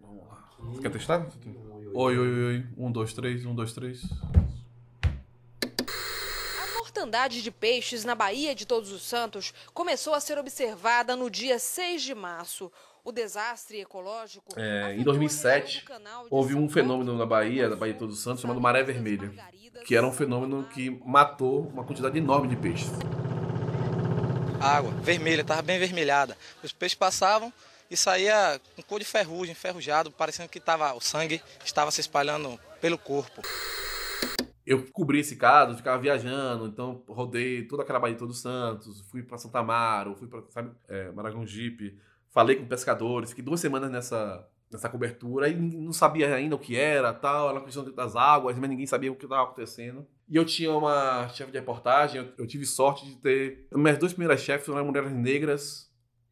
Vamos lá. Você quer testar? Oi, oi, oi. Um, dois, três, um, dois, três. A mortandade de peixes na Baía de Todos os Santos começou a ser observada no dia 6 de março. O desastre ecológico. É, em afetou a 2007, região do canal de Houve um fenômeno na Bahia, na Baía de Todos os Santos, chamado Maré Vermelha, que era um fenômeno que matou uma quantidade enorme de peixes. A água vermelha, estava bem vermelhada. Os peixes passavam e saía com cor de ferrugem, enferrujado, parecendo que tava, o sangue estava se espalhando pelo corpo. Eu cobri esse caso, ficava viajando, então rodei toda aquela Baía de Todos os Santos, fui pra Santa Amaro, fui sabe, é, Maragogipe, falei com pescadores, fiquei duas semanas nessa, nessa cobertura e não sabia ainda o que era, tal, era uma questão das águas, mas ninguém sabia o que estava acontecendo. E eu tinha uma chefe de reportagem, eu, eu tive sorte de ter... Minhas duas primeiras chefes foram mulheres negras,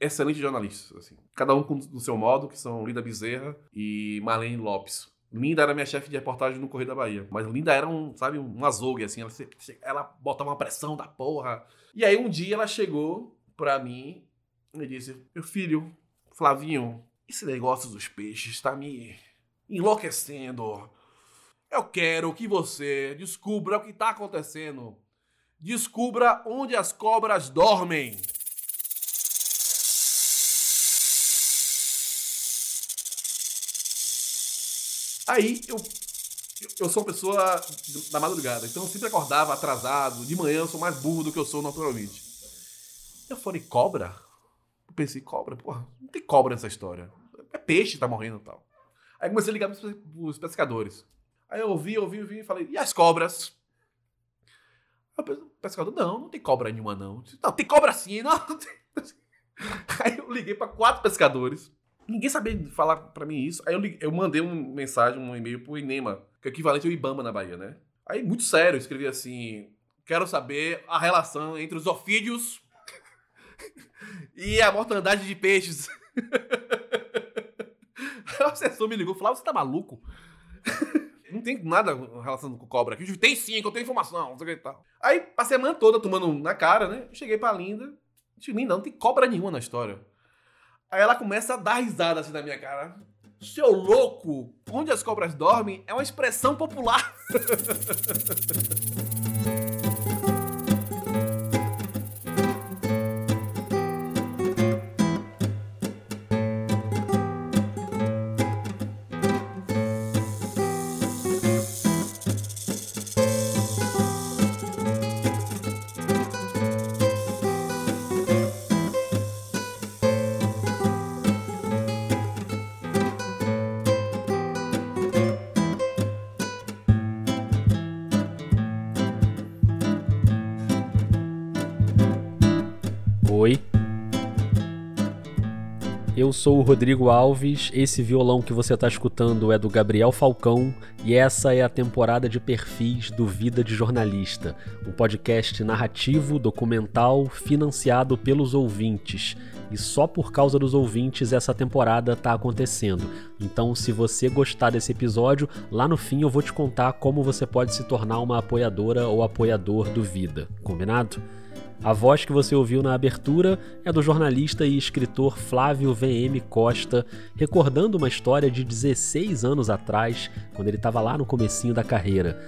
excelentes jornalistas, assim. Cada um com do seu modo, que são Linda Bezerra e Marlene Lopes. Linda era minha chefe de reportagem no Correio da Bahia. Mas Linda era um, sabe, um azougue, assim. Ela, ela botava uma pressão da porra. E aí um dia ela chegou pra mim e disse: Meu filho, Flavinho, esse negócio dos peixes tá me enlouquecendo. Eu quero que você descubra o que tá acontecendo. Descubra onde as cobras dormem. Aí eu, eu, sou uma pessoa da madrugada, então eu sempre acordava atrasado. De manhã eu sou mais burro do que eu sou naturalmente. Eu falei, cobra? Eu pensei, cobra? Porra, não tem cobra nessa história. É peixe que tá morrendo e tal. Aí comecei a ligar pros, pros pescadores. Aí eu ouvi, ouvi, ouvi e falei, e as cobras? O pescador, não, não tem cobra nenhuma não. Não, tem cobra sim, não. Aí eu liguei pra quatro pescadores. Ninguém sabia falar pra mim isso. Aí eu, eu mandei uma mensagem, um e-mail pro INEMA, que é equivalente ao IBAMA na Bahia, né? Aí, muito sério, eu escrevi assim: quero saber a relação entre os ofídeos e a mortandade de peixes. O assessor me ligou e falou: você tá maluco? Não tem nada relacionado com cobra aqui. Tem sim, que eu tenho informação, não sei o que tal. Aí passei a semana toda tomando na cara, né? Cheguei pra Linda. Linda, não tem cobra nenhuma na história. Aí ela começa a dar risada assim na minha cara. Seu louco, onde as cobras dormem é uma expressão popular. Eu sou o Rodrigo Alves, esse violão que você está escutando é do Gabriel Falcão e essa é a temporada de perfis do Vida de Jornalista, um podcast narrativo, documental, financiado pelos ouvintes. E só por causa dos ouvintes essa temporada está acontecendo. Então, se você gostar desse episódio, lá no fim eu vou te contar como você pode se tornar uma apoiadora ou apoiador do Vida. Combinado? A voz que você ouviu na abertura é do jornalista e escritor Flávio VM Costa, recordando uma história de 16 anos atrás, quando ele estava lá no comecinho da carreira.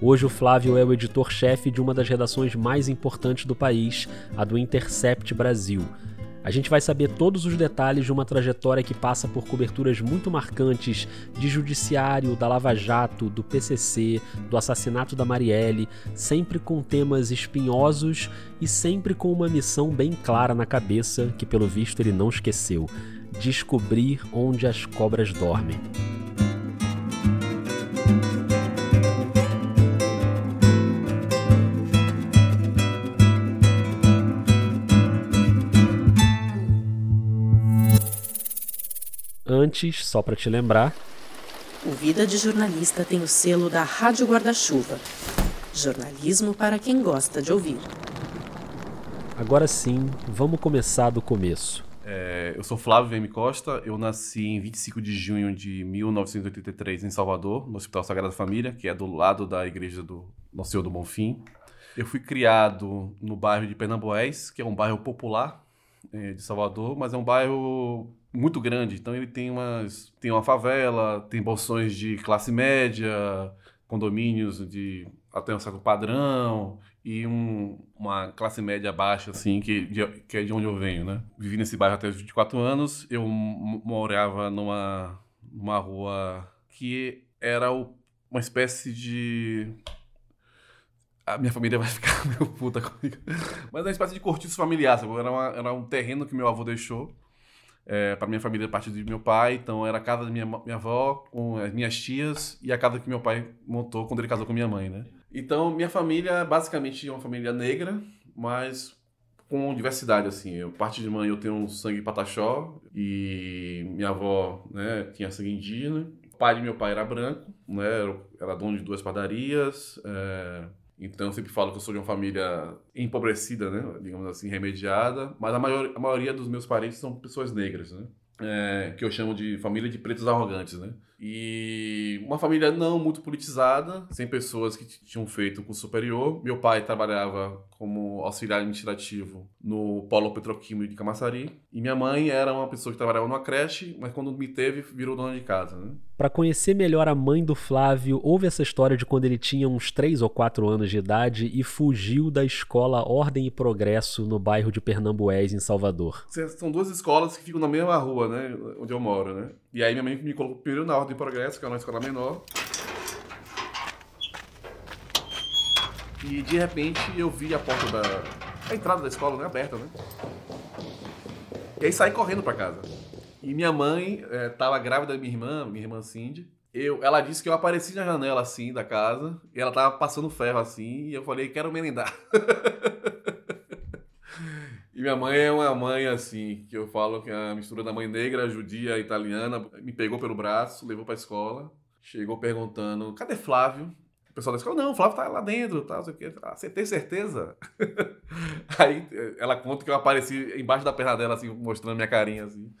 Hoje o Flávio é o editor-chefe de uma das redações mais importantes do país, a do Intercept Brasil. A gente vai saber todos os detalhes de uma trajetória que passa por coberturas muito marcantes de judiciário, da Lava Jato, do PCC, do assassinato da Marielle, sempre com temas espinhosos e sempre com uma missão bem clara na cabeça, que pelo visto ele não esqueceu: descobrir onde as cobras dormem. Antes, só para te lembrar, O Vida de Jornalista tem o selo da Rádio Guarda-Chuva. Jornalismo para quem gosta de ouvir. agora sim, vamos começar do começo. É, eu sou Flávio VM Costa, eu nasci em 25 de junho de 1983 em Salvador, no Hospital Sagrada Família, que é do lado da igreja do Nosso Senhor do Bonfim. Eu fui criado no bairro de Pernambués, que é um bairro popular é, de Salvador, mas é um bairro muito grande. Então ele tem umas. Tem uma favela, tem bolsões de classe média, condomínios de até um certo padrão e um, uma classe média baixa, assim, que, de, que é de onde eu venho, né? Vivi nesse bairro até os 24 anos. Eu morava numa, numa rua que era o, uma espécie de a minha família vai ficar meio puta comigo. Mas é uma espécie de cortiço familiar, sabe? Era, uma, era um terreno que meu avô deixou é, para minha família a partir de meu pai. Então era a casa da minha, minha avó, com as minhas tias, e a casa que meu pai montou quando ele casou com minha mãe, né? Então minha família basicamente é uma família negra, mas com diversidade, assim. Eu, parte de mãe eu tenho sangue pataxó, e minha avó né, tinha sangue indígena. O pai de meu pai era branco, né? Era dono de duas padarias. É então, eu sempre falo que eu sou de uma família empobrecida, né? Digamos assim, remediada. Mas a, maior, a maioria dos meus parentes são pessoas negras, né? É, que eu chamo de família de pretos arrogantes, né? E uma família não muito politizada, sem pessoas que tinham feito o curso superior. Meu pai trabalhava como auxiliar administrativo no Polo Petroquímico de Camaçari. E minha mãe era uma pessoa que trabalhava numa creche, mas quando me teve, virou dona de casa, né? Para conhecer melhor a mãe do Flávio, houve essa história de quando ele tinha uns 3 ou 4 anos de idade e fugiu da escola Ordem e Progresso no bairro de Pernambués, em Salvador. São duas escolas que ficam na mesma rua, né? Onde eu moro, né? E aí minha mãe me colocou primeiro na Ordem e Progresso, que é uma escola menor. E de repente eu vi a porta da. a entrada da escola, né? Aberta, né? E aí saí correndo para casa. E minha mãe é, tava grávida da minha irmã, minha irmã Cindy. Eu, ela disse que eu apareci na janela assim da casa e ela tava passando ferro assim e eu falei, quero merendar. e minha mãe é uma mãe assim, que eu falo que é a mistura da mãe negra, judia, italiana, me pegou pelo braço, levou pra escola, chegou perguntando, cadê Flávio? O pessoal da escola, não, Flávio tá lá dentro, tá, sei o quê. Ah, você tem certeza? Aí ela conta que eu apareci embaixo da perna dela, assim, mostrando minha carinha, assim.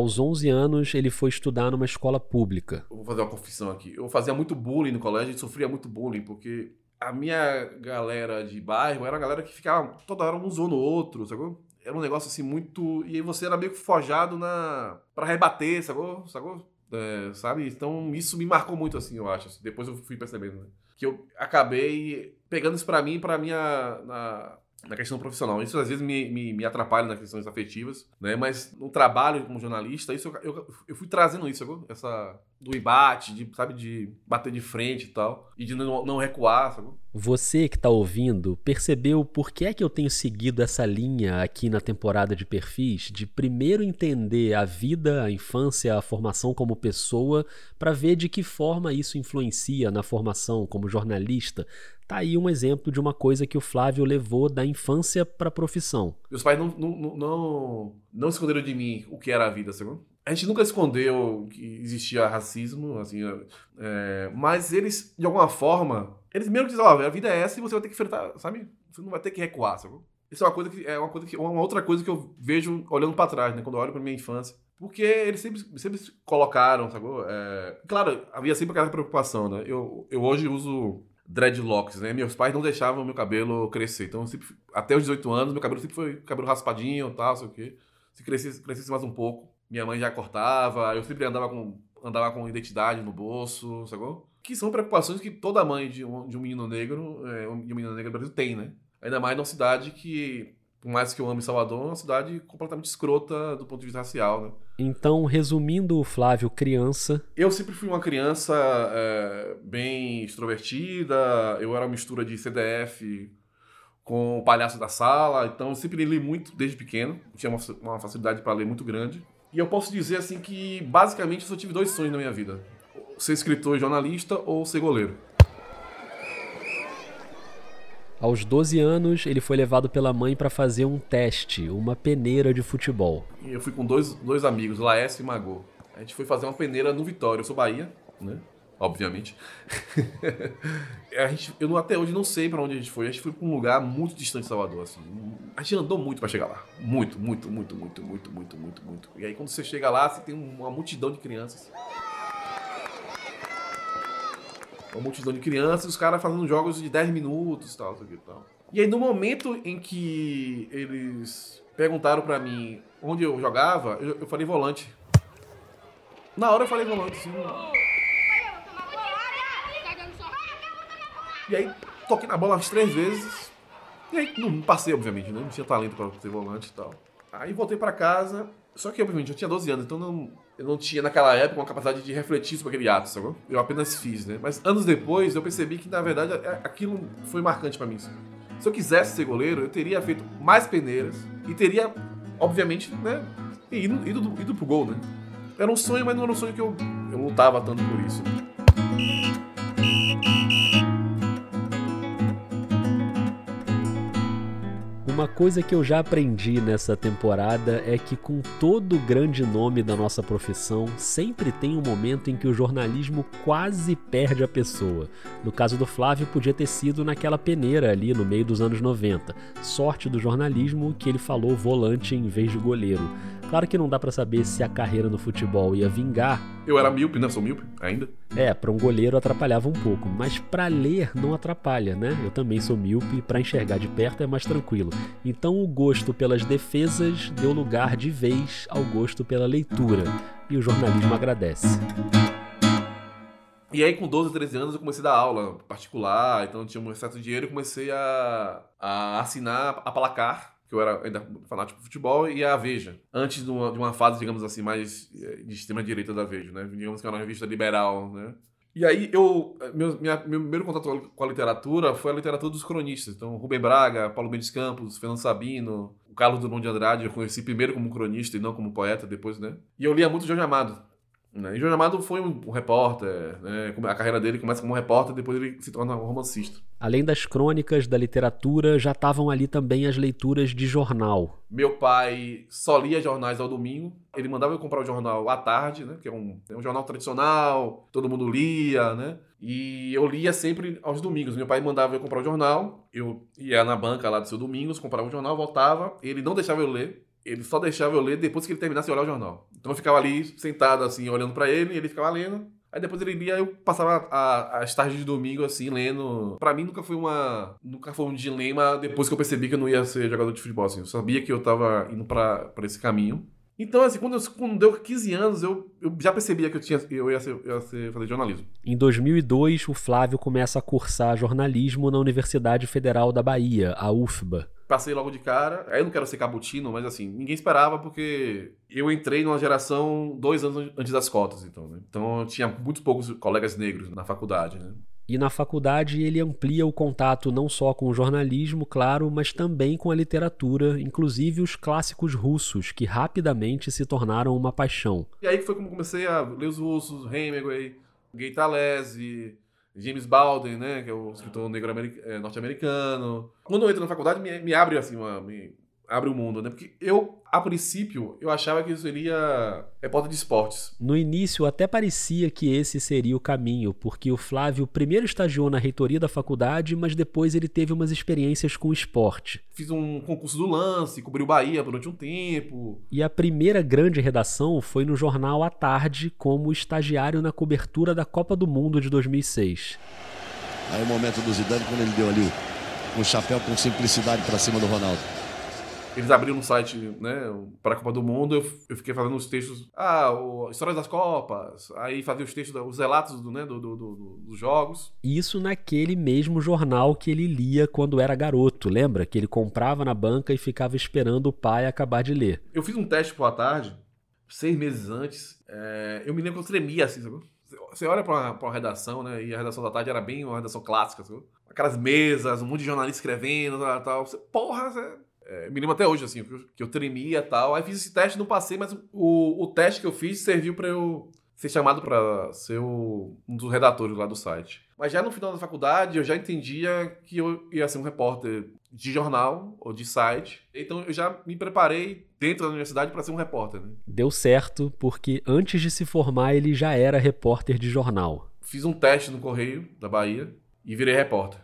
Aos 11 anos, ele foi estudar numa escola pública. vou fazer uma confissão aqui. Eu fazia muito bullying no colégio e sofria muito bullying, porque a minha galera de bairro era a galera que ficava toda hora um zoando o outro, sacou? Era um negócio assim muito. E aí você era meio que forjado na. pra rebater, sacou? Sacou? É, sabe? Então isso me marcou muito, assim, eu acho. Depois eu fui percebendo, né? Que eu acabei pegando isso pra mim, pra minha. Na, na questão profissional. Isso às vezes me, me, me, atrapalha nas questões afetivas, né? Mas no trabalho como jornalista, isso eu, eu, eu fui trazendo isso, essa do embate, de, sabe, de bater de frente e tal, e de não, não recuar, sabe? Você que está ouvindo, percebeu por que é que eu tenho seguido essa linha aqui na temporada de perfis de primeiro entender a vida, a infância, a formação como pessoa, para ver de que forma isso influencia na formação como jornalista, Tá aí um exemplo de uma coisa que o Flávio levou da infância para a profissão. Meus pais não, não, não, não esconderam de mim o que era a vida, sabe? A gente nunca escondeu que existia racismo, assim, é, mas eles, de alguma forma, eles mesmo dizem, ó, a vida é essa e você vai ter que enfrentar, sabe? Você não vai ter que recuar, sabe? Isso é uma coisa que é uma coisa que uma outra coisa que eu vejo olhando para trás, né? Quando eu olho para minha infância, porque eles sempre, sempre colocaram, sabe? É, claro, havia sempre aquela preocupação, né? Eu, eu hoje uso dreadlocks, né? Meus pais não deixavam meu cabelo crescer. Então, sempre, até os 18 anos, meu cabelo sempre foi cabelo raspadinho e tal, sei o quê. Se crescesse, crescesse mais um pouco, minha mãe já cortava. Eu sempre andava com, andava com identidade no bolso, sacou? Que são preocupações que toda mãe de um, de um menino negro, é, de um menino negro no Brasil tem, né? Ainda mais numa cidade que por mais que eu ame Salvador, é uma cidade completamente escrota do ponto de vista racial, né? Então, resumindo o Flávio criança... Eu sempre fui uma criança é, bem extrovertida, eu era uma mistura de CDF com o palhaço da sala, então eu sempre li muito desde pequeno, tinha uma, uma facilidade para ler muito grande. E eu posso dizer assim que, basicamente, eu só tive dois sonhos na minha vida. Ser escritor e jornalista ou ser goleiro. Aos 12 anos, ele foi levado pela mãe para fazer um teste, uma peneira de futebol. Eu fui com dois, dois amigos, Laércio e Magô. A gente foi fazer uma peneira no Vitória. Eu sou Bahia, né? Obviamente. a gente, eu até hoje não sei para onde a gente foi. A gente foi para um lugar muito distante de Salvador, assim. A gente andou muito para chegar lá. Muito, muito, muito, muito, muito, muito, muito, muito. E aí quando você chega lá, você tem uma multidão de crianças. uma multidão de crianças, os caras fazendo jogos de 10 minutos tal, e tal. E aí, no momento em que eles perguntaram pra mim onde eu jogava, eu, eu falei volante. Na hora eu falei volante, assim. E aí, toquei na bola umas três vezes. E aí, não passei, obviamente, né? Não tinha talento pra ser volante e tal. Aí voltei pra casa. Só que, obviamente, eu tinha 12 anos, então não, eu não tinha naquela época uma capacidade de refletir sobre aquele ato, sabe? Eu apenas fiz, né? Mas anos depois eu percebi que, na verdade, aquilo foi marcante para mim. Sabe? Se eu quisesse ser goleiro, eu teria feito mais peneiras e teria, obviamente, né? Ido, ido, ido pro gol, né? Era um sonho, mas não era um sonho que eu, eu lutava tanto por isso. Uma coisa que eu já aprendi nessa temporada é que, com todo o grande nome da nossa profissão, sempre tem um momento em que o jornalismo quase perde a pessoa. No caso do Flávio, podia ter sido naquela peneira ali no meio dos anos 90. Sorte do jornalismo que ele falou volante em vez de goleiro. Claro que não dá para saber se a carreira no futebol ia vingar. Eu era míope, né? Sou míope ainda. É, para um goleiro atrapalhava um pouco, mas para ler não atrapalha, né? Eu também sou míope, para enxergar de perto é mais tranquilo. Então o gosto pelas defesas deu lugar de vez ao gosto pela leitura, e o jornalismo agradece. E aí, com 12, 13 anos, eu comecei a dar aula particular, então tinha um certo dinheiro e comecei a, a assinar a Placar, que eu era ainda fanático de futebol, e a Veja. Antes de uma, de uma fase, digamos assim, mais eh, de extrema-direita da Veja, né? Digamos que era uma revista liberal, né? E aí, eu, meu, minha, meu primeiro contato com a literatura foi a literatura dos cronistas. Então, Rubem Braga, Paulo Mendes Campos, Fernando Sabino, o Carlos Drummond de Andrade, eu conheci primeiro como cronista e não como poeta depois, né? E eu lia muito Jorge Amado. Né? E Jorge Amado foi um, um repórter, né? a carreira dele começa como um repórter, depois ele se torna um romancista. Além das crônicas da literatura, já estavam ali também as leituras de jornal. Meu pai só lia jornais ao domingo. Ele mandava eu comprar o jornal à tarde, né? Que é um, é um jornal tradicional, todo mundo lia, né? E eu lia sempre aos domingos. Meu pai mandava eu comprar o jornal, eu ia na banca lá do seu domingos, comprava o jornal, voltava, ele não deixava eu ler, ele só deixava eu ler depois que ele terminasse de olhar o jornal. Então eu ficava ali sentado assim, olhando para ele, e ele ficava lendo. Aí depois ele lia, eu passava a, as tardes de domingo assim, lendo. Para mim nunca foi uma. Nunca foi um dilema depois que eu percebi que eu não ia ser jogador de futebol. Assim. Eu sabia que eu tava indo para esse caminho. Então, assim, quando, eu, quando deu 15 anos, eu, eu já percebia que eu, tinha, eu ia, ser, eu ia ser, fazer jornalismo. Em 2002, o Flávio começa a cursar jornalismo na Universidade Federal da Bahia, a UFBA passei logo de cara. Aí eu não quero ser cabutino, mas assim, ninguém esperava porque eu entrei numa geração dois anos antes das cotas, então, né? Então eu tinha muito poucos colegas negros na faculdade, né? E na faculdade ele amplia o contato não só com o jornalismo, claro, mas também com a literatura, inclusive os clássicos russos, que rapidamente se tornaram uma paixão. E aí foi como comecei a ler os russos, Hemingway, Gay Talese, James Baldwin, né, que é o escritor negro é, norte-americano. Quando eu entro na faculdade, me, me abre assim, uma, me abre o mundo, né? Porque eu, a princípio, eu achava que isso seria repórter de esportes. No início, até parecia que esse seria o caminho, porque o Flávio primeiro estagiou na reitoria da faculdade, mas depois ele teve umas experiências com esporte. Fiz um concurso do lance, cobriu Bahia durante um tempo. E a primeira grande redação foi no jornal à tarde, como estagiário na cobertura da Copa do Mundo de 2006. Aí o momento do Zidane, quando ele deu ali o um chapéu com simplicidade para cima do Ronaldo. Eles abriram um site, né, para a Copa do Mundo, eu, eu fiquei fazendo os textos, ah, o, histórias das Copas, aí fazia os textos, os relatos do, né, do, do, do, dos jogos. Isso naquele mesmo jornal que ele lia quando era garoto, lembra? Que ele comprava na banca e ficava esperando o pai acabar de ler. Eu fiz um teste por tarde, seis meses antes, é, eu me lembro que eu tremia assim, sabe? Você olha para uma, uma, redação, né? E a redação da tarde era bem uma redação clássica, sabe? Aquelas mesas, um monte de jornalistas escrevendo tal. tal. Você, porra, você, é, me lembro até hoje, assim, que eu, que eu tremia e tal. Aí fiz esse teste, não passei, mas o, o teste que eu fiz serviu para eu ser chamado para ser o, um dos redatores lá do site. Mas já no final da faculdade eu já entendia que eu ia ser um repórter de jornal ou de site. Então eu já me preparei dentro da universidade para ser um repórter. Né? Deu certo, porque antes de se formar ele já era repórter de jornal. Fiz um teste no Correio da Bahia e virei repórter.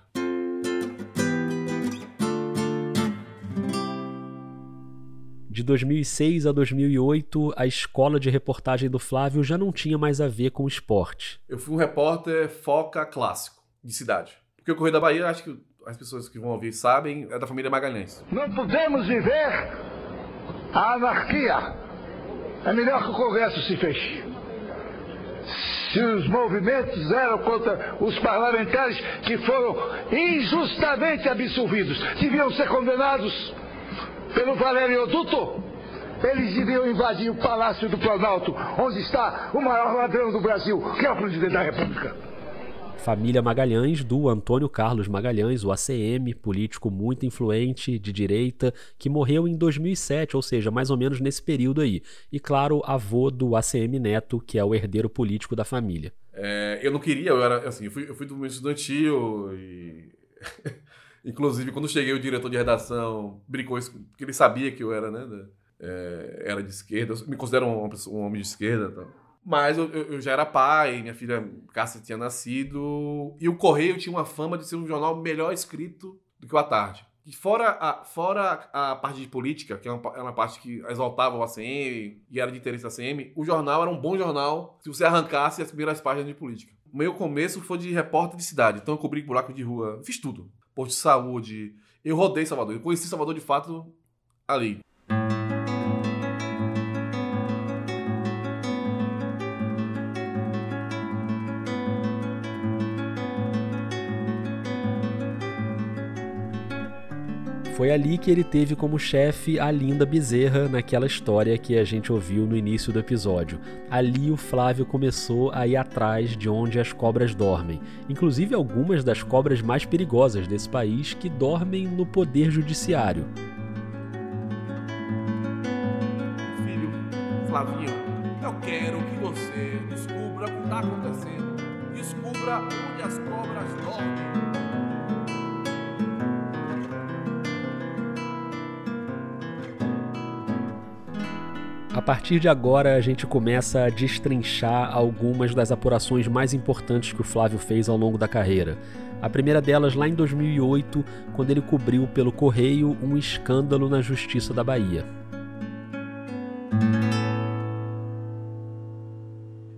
De De 2006 a 2008, a escola de reportagem do Flávio já não tinha mais a ver com o esporte. Eu fui um repórter foca clássico, de cidade. Porque o Correio da Bahia, acho que as pessoas que vão ouvir sabem, é da família Magalhães. Não podemos viver a anarquia. É melhor que o Congresso se feche. Se os movimentos eram contra os parlamentares que foram injustamente absolvidos, deviam ser condenados pelo Valério Oduto, eles deviam invadir o Palácio do Planalto, onde está o maior ladrão do Brasil, que é o presidente da República família Magalhães, do Antônio Carlos Magalhães, o ACM, político muito influente de direita, que morreu em 2007, ou seja, mais ou menos nesse período aí. E claro, avô do ACM Neto, que é o herdeiro político da família. É, eu não queria, eu era assim, eu fui, eu fui do movimento estudantil e. Inclusive, quando cheguei, o diretor de redação brincou isso, porque ele sabia que eu era, né? É, era de esquerda, eu me considero um, um homem de esquerda. Mas eu, eu, já era pai, minha filha Cássia tinha nascido. E o Correio tinha uma fama de ser um jornal melhor escrito do que o A Tarde. E fora a, fora a parte de política, que é uma, é uma parte que exaltava o ACM e era de interesse da ACM, o jornal era um bom jornal se você arrancasse as primeiras páginas de política. Meu começo foi de repórter de cidade, então eu cobri buraco de rua, fiz tudo. Posto de saúde, eu rodei Salvador, eu conheci Salvador de fato ali. Foi ali que ele teve como chefe a Linda Bezerra naquela história que a gente ouviu no início do episódio. Ali o Flávio começou a ir atrás de onde as cobras dormem, inclusive algumas das cobras mais perigosas desse país que dormem no poder judiciário. Filho, Flavinho, eu quero que você descubra o que está acontecendo. Descubra onde as cobras dormem. A partir de agora, a gente começa a destrinchar algumas das apurações mais importantes que o Flávio fez ao longo da carreira. A primeira delas lá em 2008, quando ele cobriu pelo correio um escândalo na Justiça da Bahia.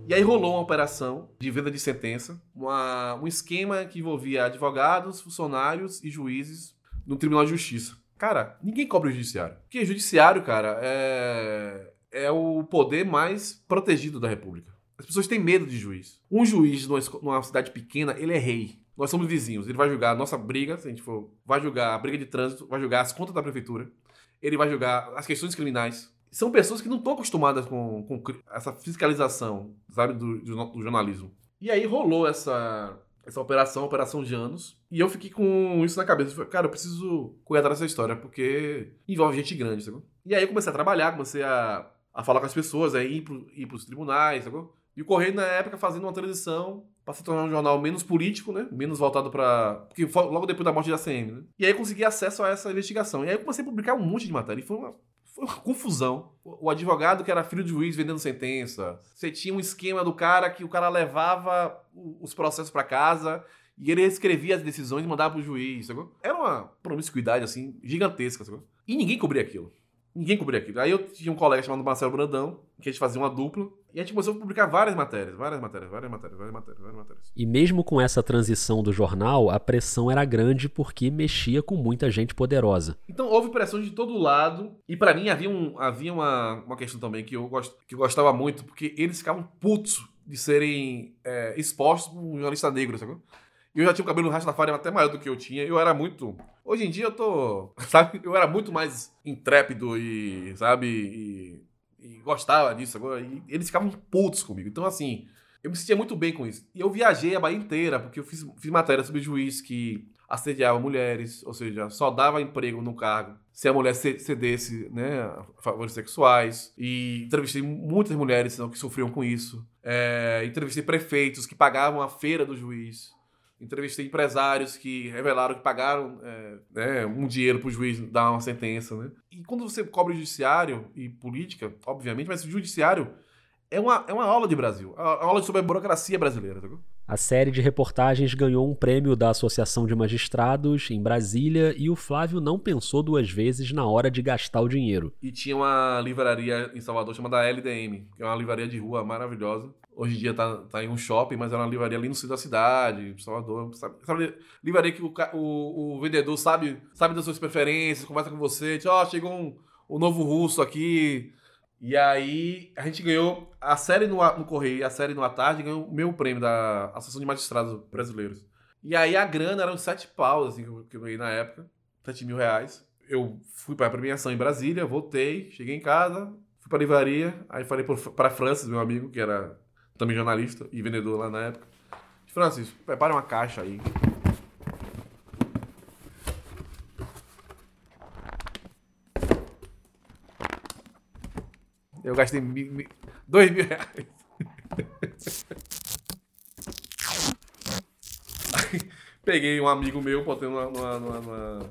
E aí rolou uma operação de venda de sentença, uma, um esquema que envolvia advogados, funcionários e juízes no Tribunal de Justiça. Cara, ninguém cobra o judiciário. Porque judiciário, cara, é é o poder mais protegido da República. As pessoas têm medo de juiz. Um juiz numa cidade pequena, ele é rei. Nós somos vizinhos. Ele vai julgar a nossa briga, se a gente for. Vai julgar a briga de trânsito, vai julgar as contas da prefeitura. Ele vai julgar as questões criminais. São pessoas que não estão acostumadas com, com, essa fiscalização, sabe, do, do, jornalismo. E aí rolou essa, essa operação, Operação Janos. E eu fiquei com isso na cabeça. Falei, cara, eu preciso atrás dessa história, porque envolve gente grande, sabe? E aí eu comecei a trabalhar, comecei a a falar com as pessoas, é ir, ir pros tribunais, sacou? E o Correio, na época, fazendo uma transição para se tornar um jornal menos político, né? Menos voltado para Porque foi logo depois da morte da CM, né? E aí consegui acesso a essa investigação. E aí eu comecei a publicar um monte de matéria. E foi uma, foi uma confusão. O advogado que era filho de juiz vendendo sentença. Você tinha um esquema do cara que o cara levava os processos para casa e ele escrevia as decisões e mandava pro juiz, sacou? Era uma promiscuidade, assim, gigantesca, sacou? E ninguém cobria aquilo. Ninguém cobria aquilo. Aí eu tinha um colega chamado Marcelo Brandão, que a gente fazia uma dupla, e a gente começou a publicar várias matérias, várias matérias, várias matérias, várias matérias, várias matérias. E mesmo com essa transição do jornal, a pressão era grande porque mexia com muita gente poderosa. Então houve pressão de todo lado, e para mim havia, um, havia uma, uma questão também que eu, gost, que eu gostava muito, porque eles ficavam putos de serem é, expostos por um jornalista negro, sacou? Eu já tinha o cabelo rastafari até maior do que eu tinha. Eu era muito. Hoje em dia eu tô. Sabe? Eu era muito mais intrépido e. Sabe? E, e gostava disso agora. E eles ficavam putos comigo. Então, assim. Eu me sentia muito bem com isso. E eu viajei a Bahia inteira, porque eu fiz, fiz matéria sobre juiz que assediava mulheres, ou seja, só dava emprego no cargo se a mulher cedesse né, favores sexuais. E entrevistei muitas mulheres que sofriam com isso. É, entrevistei prefeitos que pagavam a feira do juiz entrevistei empresários que revelaram que pagaram é, né, um dinheiro para o juiz dar uma sentença. Né? E quando você cobre judiciário e política, obviamente, mas o judiciário é uma, é uma aula de Brasil, é uma aula sobre a burocracia brasileira. Tá? A série de reportagens ganhou um prêmio da Associação de Magistrados em Brasília e o Flávio não pensou duas vezes na hora de gastar o dinheiro. E tinha uma livraria em Salvador chamada LDM, que é uma livraria de rua maravilhosa. Hoje em dia tá, tá em um shopping, mas era uma livraria ali no centro da cidade, Salvador. Sabe, sabe livraria que o, o, o, vendedor sabe, sabe das suas preferências, conversa com você, ó, oh, chegou um, um novo russo aqui, e aí a gente ganhou a série no, no Correio a série no À Tarde ganhou o meu prêmio da Associação de Magistrados Brasileiros. E aí a grana era uns sete paus, assim, que eu ganhei na época. Sete mil reais. Eu fui para a premiação em Brasília, voltei, cheguei em casa, fui para a livraria, aí falei para Francis, meu amigo, que era também jornalista e vendedor lá na época. Francis, prepara uma caixa aí. Eu gastei dois mil reais. Peguei um amigo meu, botei numa, numa, numa, numa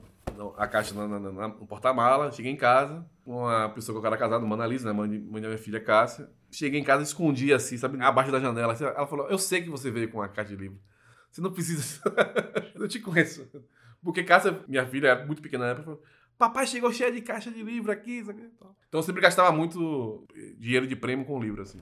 a caixa no porta-mala, cheguei em casa, uma pessoa com o cara casado, Mona Lisa, né, mãe, de, mãe da minha filha Cássia. Cheguei em casa, escondi assim, sabe, abaixo da janela. Assim, ela falou: Eu sei que você veio com uma caixa de livro. Você não precisa. eu te conheço. Porque Cássia, minha filha, era muito pequena na época, falou: Papai chegou cheio de caixa de livro aqui. Então eu sempre gastava muito dinheiro de prêmio com livro, assim.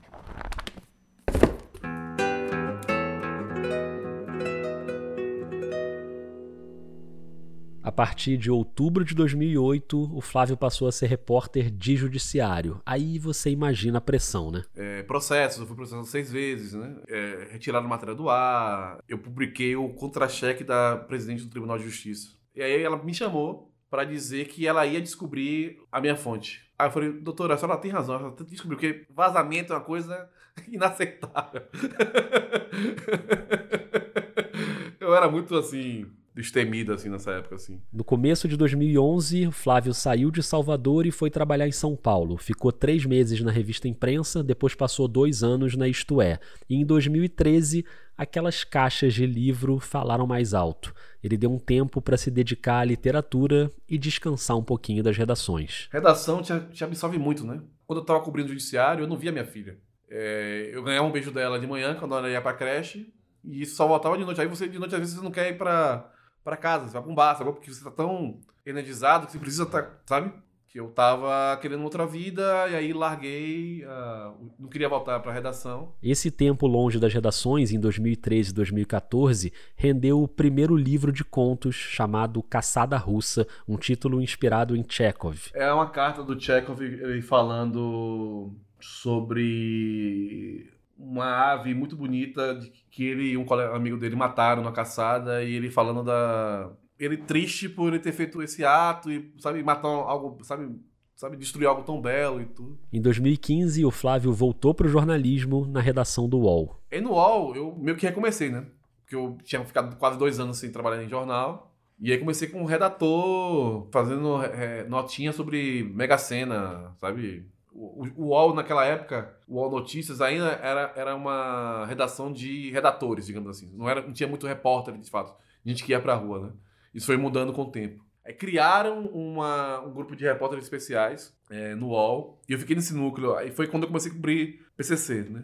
Partir de outubro de 2008, o Flávio passou a ser repórter de judiciário. Aí você imagina a pressão, né? É, processos, eu fui processado seis vezes, né? É, retiraram matéria do ar, eu publiquei o contra-cheque da presidente do Tribunal de Justiça. E aí ela me chamou para dizer que ela ia descobrir a minha fonte. Aí eu falei, doutora, a senhora tem razão, ela descobriu que vazamento é uma coisa inaceitável. eu era muito assim, destemido assim nessa época assim. No começo de 2011, Flávio saiu de Salvador e foi trabalhar em São Paulo. Ficou três meses na revista Imprensa, depois passou dois anos na Isto É. E em 2013, aquelas caixas de livro falaram mais alto. Ele deu um tempo para se dedicar à literatura e descansar um pouquinho das redações. Redação te, te absorve muito, né? Quando eu estava cobrindo o judiciário, eu não via minha filha. É, eu ganhava um beijo dela de manhã, quando ela ia pra creche, e só voltava de noite. Aí você, de noite, às vezes, você não quer ir pra para casa, você vai pra um bar, sabe? Porque você tá tão energizado que você precisa estar, tá, sabe? Que eu tava querendo outra vida e aí larguei, uh, não queria voltar para a redação. Esse tempo longe das redações, em 2013 e 2014, rendeu o primeiro livro de contos chamado Caçada Russa, um título inspirado em Chekhov. É uma carta do Chekhov falando sobre uma ave muito bonita que ele e um amigo dele mataram na caçada e ele falando da ele triste por ele ter feito esse ato e sabe matar algo sabe sabe destruir algo tão belo e tudo. Em 2015 o Flávio voltou para o jornalismo na redação do UOL. E no UOL eu meio que recomecei, né? Porque eu tinha ficado quase dois anos sem trabalhar em jornal. E aí comecei como redator, fazendo é, notinha sobre Mega Sena, sabe? O, o UOL naquela época, o UOL Notícias ainda era, era uma redação de redatores, digamos assim. Não, era, não tinha muito repórter, de fato. Gente que ia pra rua, né? Isso foi mudando com o tempo. Aí criaram uma, um grupo de repórteres especiais é, no UOL. E eu fiquei nesse núcleo. Aí foi quando eu comecei a cobrir PCC, né?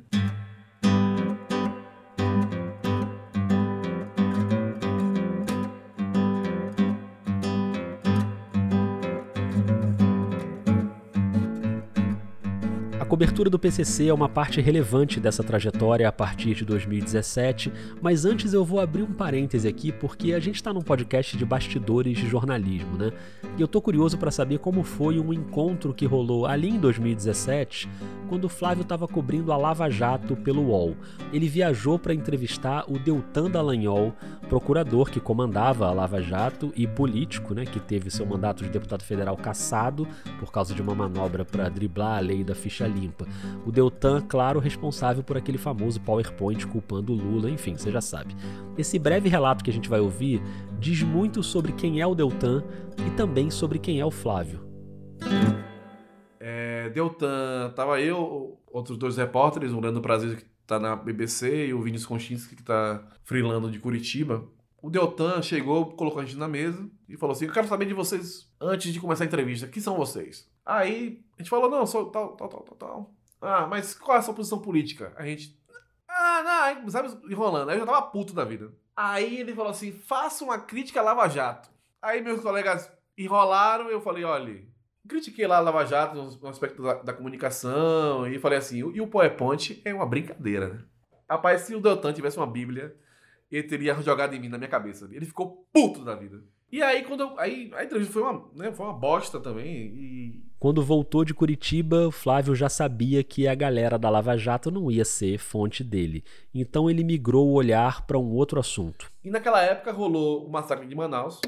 Cobertura do PCC é uma parte relevante dessa trajetória a partir de 2017, mas antes eu vou abrir um parêntese aqui porque a gente está num podcast de bastidores de jornalismo, né? E eu tô curioso para saber como foi um encontro que rolou ali em 2017, quando o Flávio estava cobrindo a Lava Jato pelo UOL. Ele viajou para entrevistar o Deltan Dallagnol, procurador que comandava a Lava Jato e político, né, que teve seu mandato de deputado federal cassado por causa de uma manobra para driblar a lei da ficha limpa limpa. O Deltan, claro, responsável por aquele famoso PowerPoint culpando o Lula, enfim, você já sabe. Esse breve relato que a gente vai ouvir diz muito sobre quem é o Deltan e também sobre quem é o Flávio. É, Deltan, tava eu, outros dois repórteres, o Leandro Prazer que tá na BBC e o Vinícius Konchinski que tá freelando de Curitiba. O Deltan chegou, colocou a gente na mesa e falou assim: Eu quero saber de vocês antes de começar a entrevista. Quem são vocês? Aí a gente falou: Não, sou tal, tal, tal, tal, tal. Ah, mas qual é a sua posição política? A gente. Ah, não, sabe, enrolando. Aí eu já tava puto da vida. Aí ele falou assim: faça uma crítica à Lava Jato. Aí meus colegas enrolaram, eu falei: olha, critiquei lá a Lava Jato no aspecto da, da comunicação e falei assim: e o PowerPoint é uma brincadeira, né? Rapaz, se o Deltan tivesse uma Bíblia, ele teria jogado em mim na minha cabeça. Ele ficou puto da vida. E aí, quando eu, aí a entrevista foi uma, né, foi uma bosta também. E... Quando voltou de Curitiba, Flávio já sabia que a galera da Lava Jato não ia ser fonte dele. Então ele migrou o olhar para um outro assunto. E naquela época rolou o massacre de Manaus.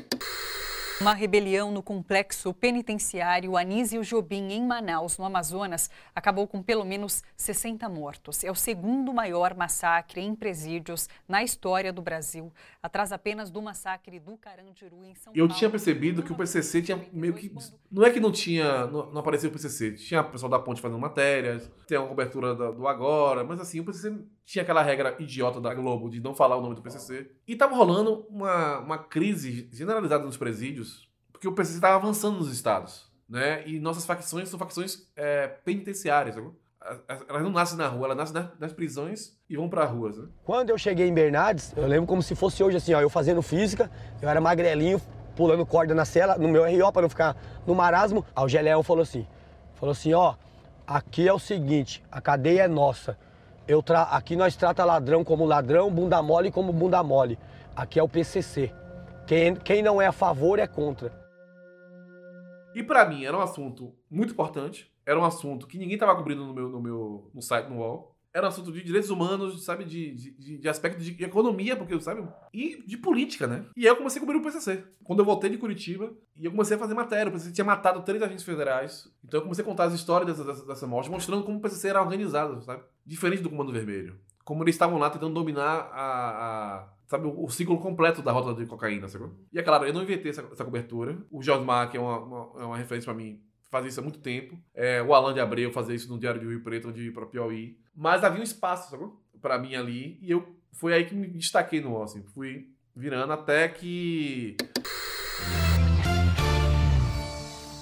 Uma rebelião no complexo penitenciário Anísio Jobim, em Manaus, no Amazonas, acabou com pelo menos 60 mortos. É o segundo maior massacre em presídios na história do Brasil, atrás apenas do massacre do Carandiru, em São Eu Paulo. tinha percebido que o PCC tinha meio que. Não é que não tinha. Não, apareceu o PCC. Tinha o pessoal da Ponte fazendo matérias, tem uma cobertura do Agora, mas assim, o PCC tinha aquela regra idiota da Globo de não falar o nome do PCC. E tava rolando uma, uma crise generalizada nos presídios, porque o PCC tava avançando nos estados, né? E nossas facções são facções é, penitenciárias, as- Elas não nascem na rua, elas nascem nas, prisões e vão pra ruas, né? Quando eu cheguei em Bernardes, eu lembro como se fosse hoje, assim, ó, eu fazendo física, eu era magrelinho, pulando corda na cela, no meu RO para não ficar no marasmo. Aí o falou assim, falou assim, ó, aqui é o seguinte, a cadeia é nossa. Eu tra... Aqui nós trata ladrão como ladrão, bunda mole como bunda mole. Aqui é o PCC. Quem, quem não é a favor é contra. E pra mim era um assunto muito importante, era um assunto que ninguém tava cobrindo no meu, no meu no site, no UOL. Era um assunto de direitos humanos, sabe, de, de, de aspecto de economia, porque, sabe, e de política, né? E aí eu comecei a cobrir o PCC. Quando eu voltei de Curitiba, e eu comecei a fazer matéria, o PCC tinha matado três agentes federais. Então eu comecei a contar as histórias dessa, dessa, dessa morte, mostrando como o PCC era organizado, sabe? Diferente do Comando Vermelho. Como eles estavam lá tentando dominar a, a sabe, o, ciclo completo da rota de cocaína, sacou? E é claro, eu não inventei essa, essa cobertura. O Josmar, que é uma, uma, é uma referência pra mim, fazia isso há muito tempo. É, o Alan de Abreu fazia isso no Diário de Rio Preto, onde ia pra Piauí. Mas havia um espaço, sacou? Pra mim ali. E eu foi aí que me destaquei no UOL, assim. Fui virando até que.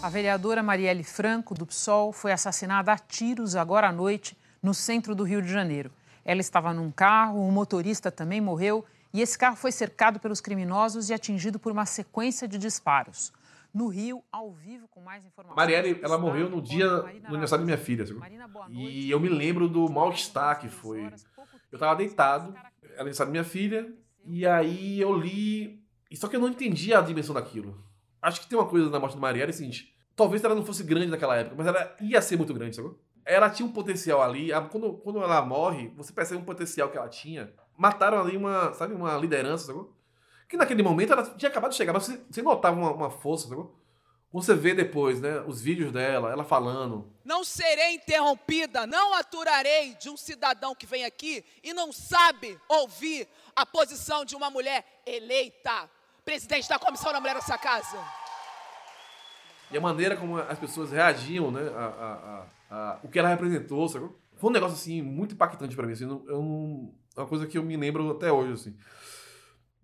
A vereadora Marielle Franco, do PSOL, foi assassinada a tiros agora à noite no centro do Rio de Janeiro. Ela estava num carro, o motorista também morreu e esse carro foi cercado pelos criminosos e atingido por uma sequência de disparos. No Rio, ao vivo, com mais informações. Marielle, ela morreu no dia do aniversário da minha filha, sacou? E eu me lembro do mal-estar que foi. Eu tava deitado, era aniversário da minha filha, e aí eu li. Só que eu não entendia a dimensão daquilo. Acho que tem uma coisa na morte da Marielle, é o seguinte: talvez ela não fosse grande naquela época, mas ela ia ser muito grande, sacou? Ela tinha um potencial ali. Quando, quando ela morre, você percebe um potencial que ela tinha. Mataram ali uma, sabe, uma liderança, sacou? Que naquele momento ela tinha acabado de chegar, mas você, você notava uma, uma força, sacou? Quando você vê depois, né, os vídeos dela, ela falando, Não serei interrompida, não aturarei de um cidadão que vem aqui e não sabe ouvir a posição de uma mulher eleita, presidente da Comissão da Mulher dessa casa. E a maneira como as pessoas reagiam, né? A, a, a, a- o que ela representou, sacou? Foi um negócio, assim, muito impactante pra mim. Assim, eu não- é uma coisa que eu me lembro até hoje, assim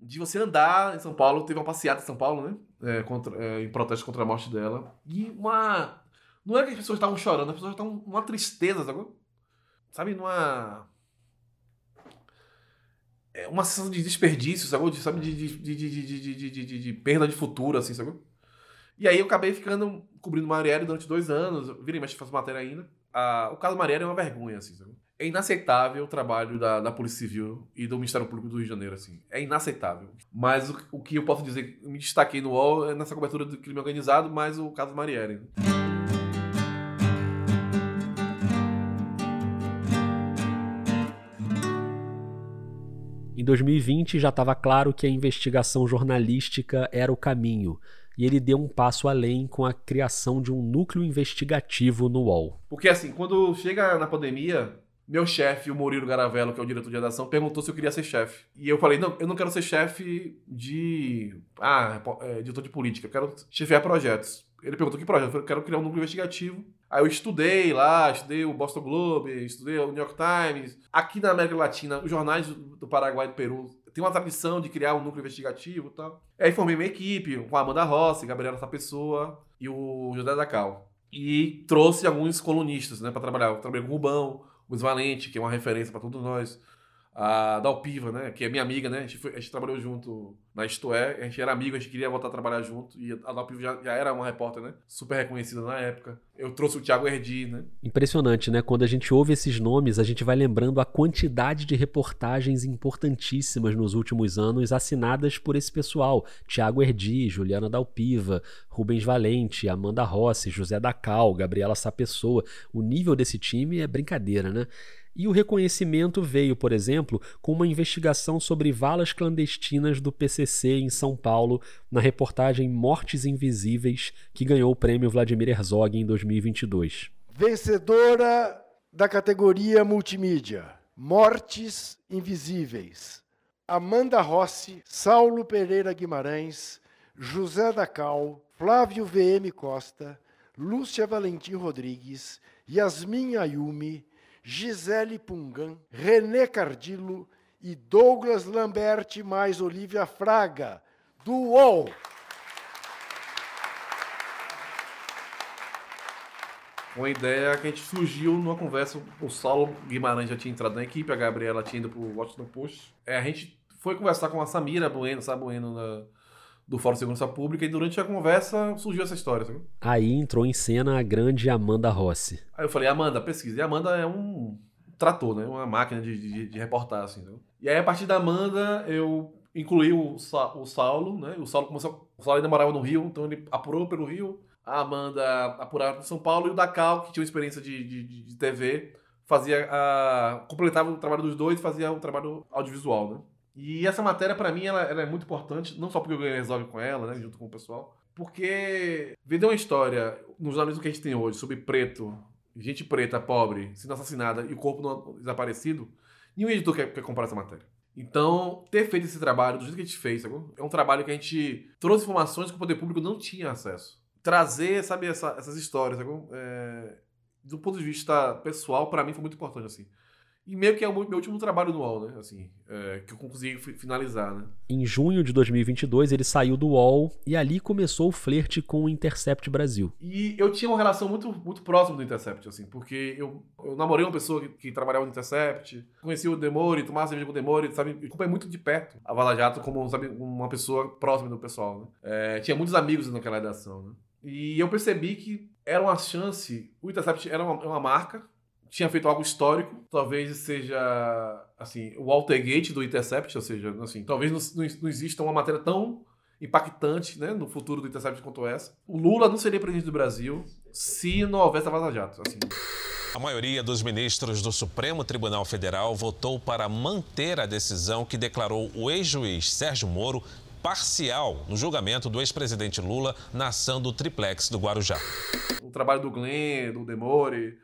de você andar em São Paulo. Teve uma passeata em São Paulo, né? É, contra, é, em protesto contra a morte dela. E uma. Não é que as pessoas estavam chorando, as pessoas estavam numa tristeza, sabe? Sabe, numa. É uma sensação de desperdício, sabe? De, sabe? De, de, de, de, perda de futuro, assim, sabe? E aí eu acabei ficando cobrindo Marielle durante dois anos. Virei, mas faço matéria ainda. Ah, o caso Marielle é uma vergonha, assim, sabe? É inaceitável o trabalho da, da Polícia Civil e do Ministério Público do Rio de Janeiro, assim. É inaceitável. Mas o, o que eu posso dizer, me destaquei no UOL é nessa cobertura do crime organizado, mais o caso Marielle. Em 2020 já estava claro que a investigação jornalística era o caminho, e ele deu um passo além com a criação de um núcleo investigativo no UOL. Porque assim, quando chega na pandemia, meu chefe, o Murilo Garavello, que é o diretor de redação, perguntou se eu queria ser chefe. E eu falei, não, eu não quero ser chefe de... Ah, é, diretor de política, eu quero chefiar projetos. Ele perguntou que projeto? Eu falei, quero criar um núcleo investigativo. Aí eu estudei lá, estudei o Boston Globe, estudei o New York Times. Aqui na América Latina, os jornais do Paraguai e do Peru tem uma tradição de criar um núcleo investigativo e tal. Aí formei minha equipe com a Amanda Rossi, Gabriela Pessoa e o José da Cal. E trouxe alguns colunistas, né, para trabalhar. Eu trabalhei com o Rubão, Luiz Valente, que é uma referência para todos nós. A Dalpiva, né? Que é minha amiga, né? A gente, foi, a gente trabalhou junto na Isto É, a gente era amigo, a gente queria voltar a trabalhar junto. E a Dalpiva já, já era uma repórter, né? Super reconhecida na época. Eu trouxe o Thiago Erdi, né? Impressionante, né? Quando a gente ouve esses nomes, a gente vai lembrando a quantidade de reportagens importantíssimas nos últimos anos assinadas por esse pessoal. Thiago Erdi, Juliana Dalpiva, Rubens Valente, Amanda Rossi, José Dacal, Gabriela Sapessoa. O nível desse time é brincadeira, né? E o reconhecimento veio, por exemplo, com uma investigação sobre valas clandestinas do PCC em São Paulo, na reportagem Mortes Invisíveis, que ganhou o prêmio Vladimir Herzog em 2022. Vencedora da categoria Multimídia: Mortes Invisíveis. Amanda Rossi, Saulo Pereira Guimarães, José Dacal, Flávio VM Costa, Lúcia Valentim Rodrigues, Yasmin Ayumi, Gisele Pungan, René Cardillo e Douglas Lambert mais Olivia Fraga, do UOL. Uma ideia que a gente surgiu numa conversa, o Saulo Guimarães já tinha entrado na equipe, a Gabriela tinha ido pro Washington Post. É, a gente foi conversar com a Samira Bueno, sabe, Bueno, na, do Fórum de Segurança Pública, e durante a conversa surgiu essa história. Sabe? Aí entrou em cena a grande Amanda Rossi. Aí eu falei, Amanda, pesquisa. E a Amanda é um trator, né? Uma máquina de, de, de reportar, assim. Né? E aí, a partir da Amanda, eu incluí o, o Saulo, né? O Saulo começou. O Saulo ainda morava no Rio, então ele apurou pelo Rio. A Amanda apurava para São Paulo e o Dacal, que tinha uma experiência de, de, de TV, fazia a, completava o trabalho dos dois e fazia o trabalho audiovisual, né? E essa matéria, para mim, ela, ela, é muito importante, não só porque eu ganhei resolve com ela, né, junto com o pessoal, porque vender uma história no jornalismo que a gente tem hoje sobre preto, gente preta, pobre, sendo assassinada e o corpo não, desaparecido, nenhum editor quer, quer comprar essa matéria. Então, ter feito esse trabalho do jeito que a gente fez, é um trabalho que a gente trouxe informações que o poder público não tinha acesso. Trazer, sabe, essa, essas histórias? É, do ponto de vista pessoal, para mim foi muito importante, assim. E meio que é o meu último trabalho no UOL, né? Assim, é, que eu consegui finalizar, né? Em junho de 2022, ele saiu do UOL e ali começou o flerte com o Intercept Brasil. E eu tinha uma relação muito, muito próxima do Intercept, assim, porque eu, eu namorei uma pessoa que, que trabalhava no Intercept, conheci o Demore, tomava cerveja com o Demore, sabe? Eu acompanhei muito de perto a Vala Jato como, sabe, uma pessoa próxima do pessoal, né? É, tinha muitos amigos naquela redação, né? E eu percebi que era uma chance, o Intercept era uma, uma marca, tinha feito algo histórico, talvez seja assim, o Altergate do Intercept, ou seja, assim, talvez não, não, não, exista uma matéria tão impactante né, no futuro do Intercept quanto essa. O Lula não seria presidente do Brasil se não houvesse a Vaza Jato. Assim. A maioria dos ministros do Supremo Tribunal Federal votou para manter a decisão que declarou o ex-juiz Sérgio Moro parcial no julgamento do ex-presidente Lula na ação do triplex do Guarujá. O trabalho do Glenn, do Demore,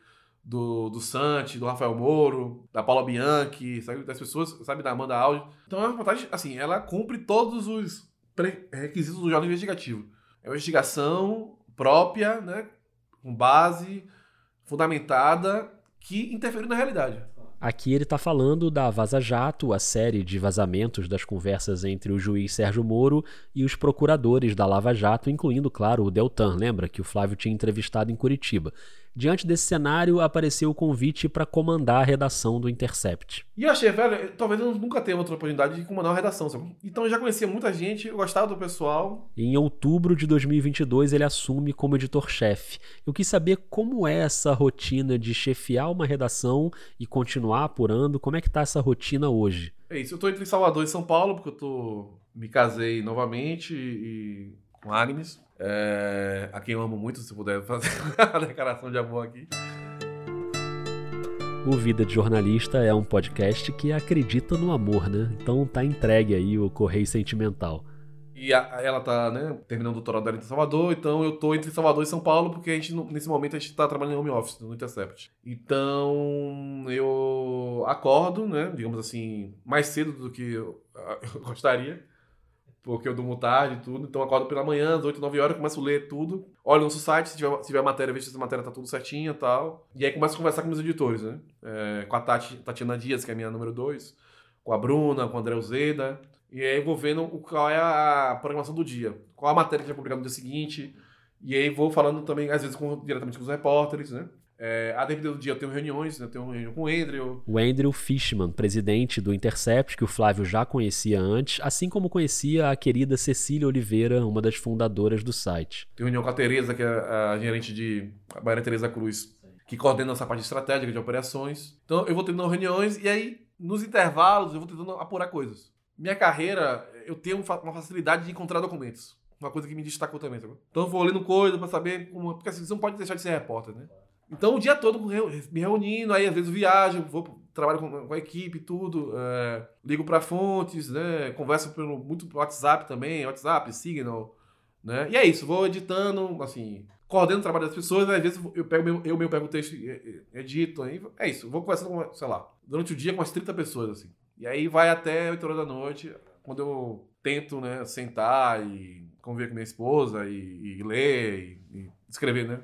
do, do Santi, do Rafael Moro, da Paula Bianchi, sabe, das pessoas, sabe, da Amanda Aldi. Então é uma reportagem, assim, ela cumpre todos os requisitos do jornal investigativo. É uma investigação própria, né, com base fundamentada, que interfere na realidade. Aqui ele está falando da Vaza Jato, a série de vazamentos das conversas entre o juiz Sérgio Moro e os procuradores da Lava Jato, incluindo, claro, o Deltan, lembra que o Flávio tinha entrevistado em Curitiba. Diante desse cenário, apareceu o convite para comandar a redação do Intercept. E eu achei, velho, talvez eu nunca tenha outra oportunidade de comandar uma redação, sabe? Então eu já conhecia muita gente, eu gostava do pessoal. Em outubro de 2022, ele assume como editor-chefe. Eu quis saber como é essa rotina de chefiar uma redação e continuar apurando. Como é que tá essa rotina hoje? É isso, eu tô entre Salvador e São Paulo, porque eu tô me casei novamente e com Agnes. É, a quem eu amo muito, se puder fazer a declaração de amor aqui. O Vida de Jornalista é um podcast que acredita no amor, né? Então tá entregue aí o Correio Sentimental. E a, ela tá, né, terminando o doutorado dela em Salvador, então eu tô entre Salvador e São Paulo, porque a gente, nesse momento, a gente tá trabalhando em home office, no Intercept. Então, eu acordo, né, digamos assim, mais cedo do que eu, eu gostaria porque eu durmo tarde e tudo. Então acordo pela manhã, às 8, 9 horas, começo a ler tudo. Olho no nosso site, se tiver, se tiver matéria, vejo se essa matéria tá tudo certinha e tal. E aí começo a conversar com meus editores, né? É, com a Tati, Tatiana Dias, que é a minha número 2, com a Bruna, com o André Uzeda. E aí vou vendo qual é a programação do dia. Qual a matéria que vai publicar no dia seguinte. E aí vou falando também, às vezes, com, diretamente com os repórteres, né? É, a depender do dia eu tenho reuniões, né? eu tenho reunião com o Andrew. O Andrew Fishman, presidente do Intercept, que o Flávio já conhecia antes, assim como conhecia a querida Cecília Oliveira, uma das fundadoras do site. Tenho reunião com a Tereza, que é a gerente de a Maria Tereza Cruz, que coordena essa parte estratégica de operações. Então eu vou tendo reuniões e aí, nos intervalos, eu vou tentando apurar coisas. Minha carreira, eu tenho uma facilidade de encontrar documentos. Uma coisa que me destacou também, sabe? Então eu vou lendo coisa para saber como. Porque assim, você não pode deixar de ser repórter, né? Então, o dia todo me reunindo, aí às vezes viajo, vou trabalho com, com a equipe tudo, é, ligo para fontes, né, converso pelo, muito pelo WhatsApp também, WhatsApp, Signal, né, e é isso, vou editando, assim, coordeno o trabalho das pessoas, às vezes eu pego meu, eu mesmo pego o texto e edito, aí, é isso, vou conversando com, sei lá, durante o dia com umas 30 pessoas, assim, e aí vai até 8 horas da noite, quando eu tento, né, sentar e conviver com minha esposa e, e ler e, e escrever, né,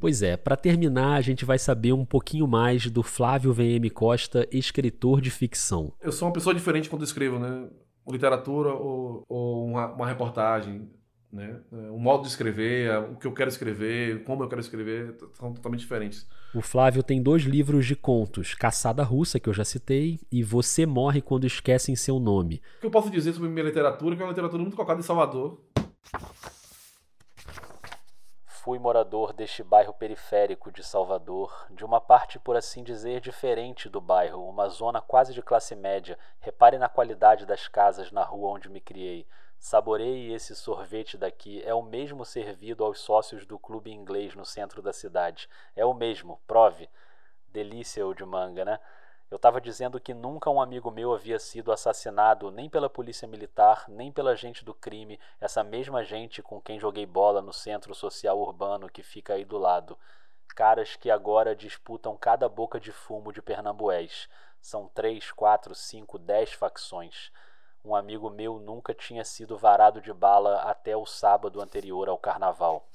Pois é, para terminar, a gente vai saber um pouquinho mais do Flávio VM Costa, escritor de ficção. Eu sou uma pessoa diferente quando escrevo, né? Literatura ou, ou uma, uma, reportagem, né? O modo de escrever, o que eu quero escrever, como eu quero escrever, são totalmente diferentes. O Flávio tem dois livros de contos, Caçada Russa, que eu já citei, e Você Morre Quando Esquecem Seu Nome. O que eu posso dizer sobre minha literatura, que é uma literatura muito colocada em Salvador. Fui morador deste bairro periférico de Salvador, de uma parte, por assim dizer, diferente do bairro, uma zona quase de classe média. Repare na qualidade das casas na rua onde me criei. Saboreie esse sorvete daqui, é o mesmo servido aos sócios do clube inglês no centro da cidade. É o mesmo, prove. Delícia o de manga, né? Eu estava dizendo que nunca um amigo meu havia sido assassinado nem pela polícia militar, nem pela gente do crime, essa mesma gente com quem joguei bola no centro social urbano que fica aí do lado. Caras que agora disputam cada boca de fumo de Pernambués. São três, quatro, cinco, dez facções. Um amigo meu nunca tinha sido varado de bala até o sábado anterior ao carnaval.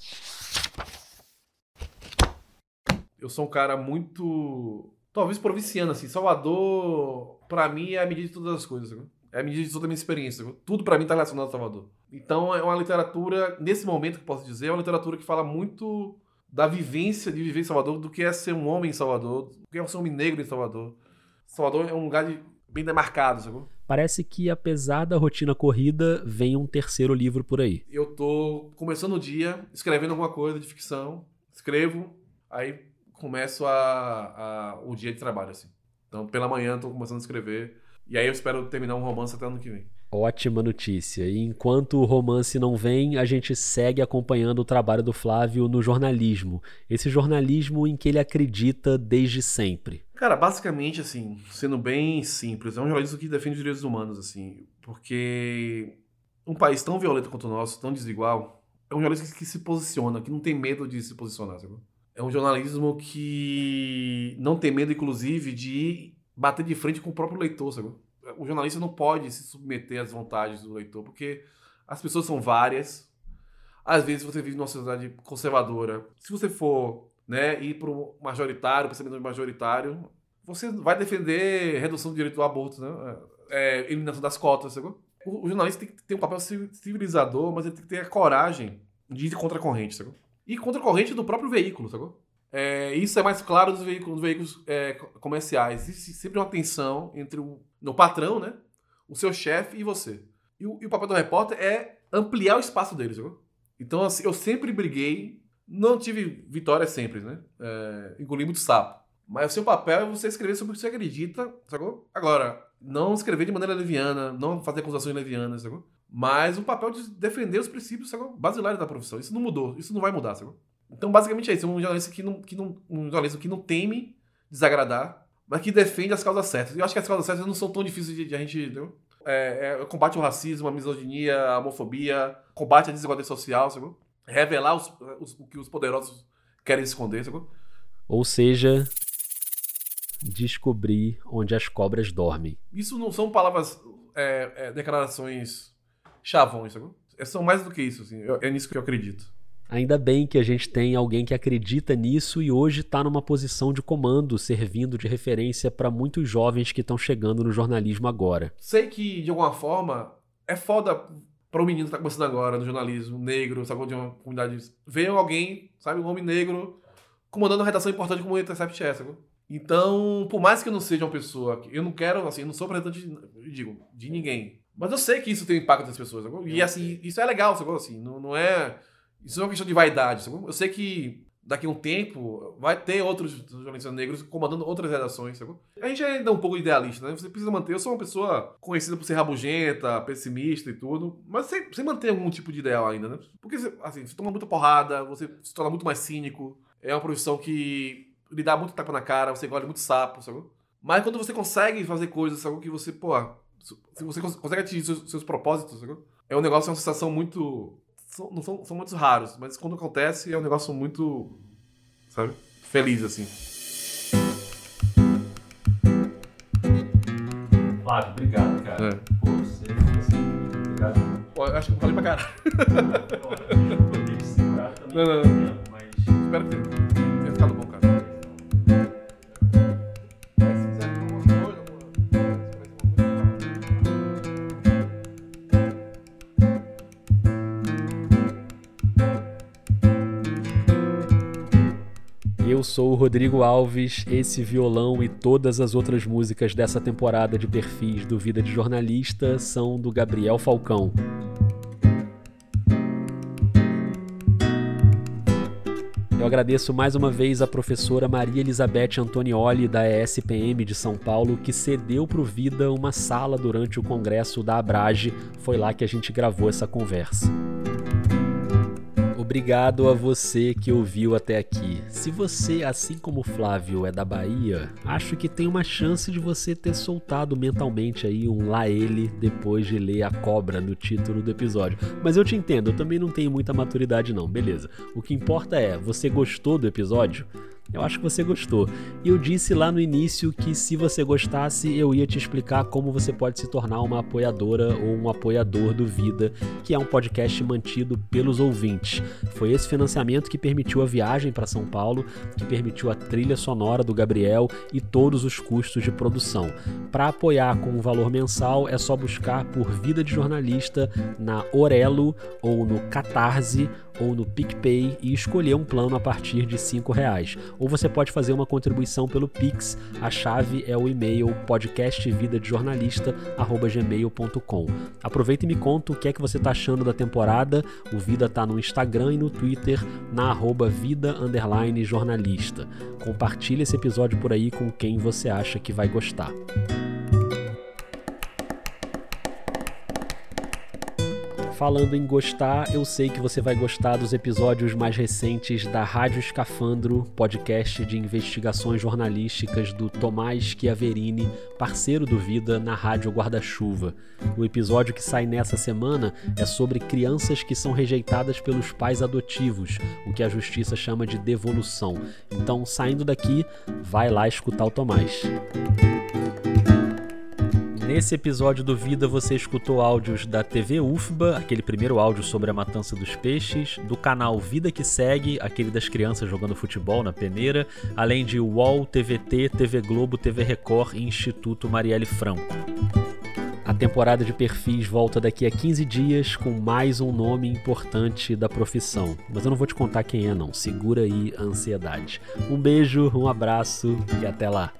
Eu sou um cara muito talvez provinciano, assim. Salvador, para mim, é a medida de todas as coisas. Sabe? É a medida de toda a minha experiência. Sabe? Tudo para mim tá relacionado a Salvador. Então é uma literatura, nesse momento que posso dizer, é uma literatura que fala muito da vivência de viver em Salvador, do que é ser um homem em Salvador, do que é ser um homem negro em Salvador. Salvador é um lugar de, bem demarcado, sabe? Parece que, apesar da rotina corrida, vem um terceiro livro por aí. Eu tô começando o dia, escrevendo alguma coisa de ficção, escrevo, aí começo a, a, o dia de trabalho, assim. Então, pela manhã, estou começando a escrever. E aí eu espero terminar um romance até ano que vem. Ótima notícia. E enquanto o romance não vem, a gente segue acompanhando o trabalho do Flávio no jornalismo. Esse jornalismo em que ele acredita desde sempre. Cara, basicamente, assim, sendo bem simples, é um jornalismo que defende os direitos humanos, assim, porque um país tão violento quanto o nosso, tão desigual, é um jornalismo que se posiciona, que não tem medo de se posicionar, sabe? É um jornalismo que não tem medo, inclusive, de bater de frente com o próprio leitor, sabe? O jornalista não pode se submeter às vontades do leitor, porque as pessoas são várias. Às vezes você vive numa sociedade conservadora. Se você for né, ir para o majoritário, pensamento majoritário, você vai defender redução do direito do aborto, né? É, eliminação das cotas, sabe? O, jornalista tem que ter um papel civilizador, mas ele tem que ter a coragem de ir contra a corrente, sabe? E contra a corrente do próprio veículo, sacou? É, isso é mais claro nos veículos, veículos é, comerciais. Existe sempre uma tensão entre o no patrão, né? O seu chefe e você. E o, e o, papel do repórter é ampliar o espaço dele, sacou? Então, assim, eu sempre briguei, não tive vitória sempre, né? É, engoli muito sapo. Mas o seu papel é você escrever sobre o que você acredita, sacou? Agora, não escrever de maneira leviana, não fazer acusações levianas, sacou? Mas o papel de defender os princípios sabe, basilares da profissão. Isso não mudou, isso não vai mudar. Então, basicamente é isso. Um jornalista que não, que não, um jornalista que não teme desagradar, mas que defende as causas certas. Eu acho que as causas certas não são tão difíceis de, de a gente. Entendeu? É, é, combate ao racismo, a misoginia, a homofobia, combate à desigualdade social, sabe? revelar os, os, o que os poderosos querem esconder. Sabe? Ou seja, descobrir onde as cobras dormem. Isso não são palavras, é, é, declarações chavões, sabe? É, são mais do que isso, assim. É nisso que eu acredito. Ainda bem que a gente tem alguém que acredita nisso e hoje está numa posição de comando, servindo de referência para muitos jovens que estão chegando no jornalismo agora. Sei que, de alguma forma, é foda para um menino que tá começando agora no jornalismo, negro, sabe, de uma comunidade. Ver alguém, sabe, um homem negro comandando uma redação importante como o Intercept é, sabe? Então, por mais que eu não seja uma pessoa. Eu não quero, assim, eu não sou representante, de, digo, de ninguém. Mas eu sei que isso tem impacto nas pessoas. Sabe? E assim, isso é legal, sabe? Assim, não, não é. Isso não é uma questão de vaidade. Sabe? Eu sei que daqui a um tempo vai ter outros jornalistas negros comandando outras redações. Sabe? A gente ainda é um pouco idealista, né? Você precisa manter. Eu sou uma pessoa conhecida por ser rabugenta, pessimista e tudo, mas você, você mantém algum tipo de ideal ainda, né? Porque assim, você toma muita porrada, você se torna muito mais cínico. É uma profissão que lhe dá muito tapa na cara, você engole muito sapo, sabe? Mas quando você consegue fazer coisas, sabe? Que você, pô, se você consegue atingir seus, seus propósitos? É um negócio, é uma sensação muito são, não são, são muito raros, mas quando acontece é um negócio muito, sabe, feliz, assim. Flávio, obrigado, cara. É. Pô, você assim, obrigado. Pô, eu acho que eu falei pra caralho. Não, não, não. Mas... Espero que tenha sou o Rodrigo Alves, esse violão e todas as outras músicas dessa temporada de perfis do Vida de Jornalista são do Gabriel Falcão. Eu agradeço mais uma vez a professora Maria Elizabeth Antonioli, da ESPM de São Paulo, que cedeu para o Vida uma sala durante o congresso da Abrage. Foi lá que a gente gravou essa conversa. Obrigado a você que ouviu até aqui. Se você, assim como Flávio, é da Bahia, acho que tem uma chance de você ter soltado mentalmente aí um lá ele depois de ler a cobra no título do episódio. Mas eu te entendo, eu também não tenho muita maturidade não, beleza. O que importa é, você gostou do episódio? Eu acho que você gostou. E eu disse lá no início que se você gostasse, eu ia te explicar como você pode se tornar uma apoiadora ou um apoiador do Vida, que é um podcast mantido pelos ouvintes. Foi esse financiamento que permitiu a viagem para São Paulo, que permitiu a trilha sonora do Gabriel e todos os custos de produção. Para apoiar com um valor mensal, é só buscar por Vida de Jornalista na Orelo ou no Catarse ou no PicPay e escolher um plano a partir de R$ reais. Ou você pode fazer uma contribuição pelo Pix. A chave é o e-mail podcastvidadejornalista@gmail.com. Aproveita e me conta o que é que você está achando da temporada. O Vida tá no Instagram e no Twitter na arroba vida jornalista. Compartilhe esse episódio por aí com quem você acha que vai gostar. Falando em gostar, eu sei que você vai gostar dos episódios mais recentes da Rádio Escafandro, podcast de investigações jornalísticas do Tomás Chiaverini, parceiro do Vida na Rádio Guarda-Chuva. O episódio que sai nessa semana é sobre crianças que são rejeitadas pelos pais adotivos, o que a justiça chama de devolução. Então, saindo daqui, vai lá escutar o Tomás. Nesse episódio do Vida você escutou áudios da TV UFBA, aquele primeiro áudio sobre a matança dos peixes, do canal Vida que Segue, aquele das crianças jogando futebol na peneira, além de UOL, TVT, TV Globo, TV Record e Instituto Marielle Franco. A temporada de perfis volta daqui a 15 dias com mais um nome importante da profissão. Mas eu não vou te contar quem é não, segura aí a ansiedade. Um beijo, um abraço e até lá.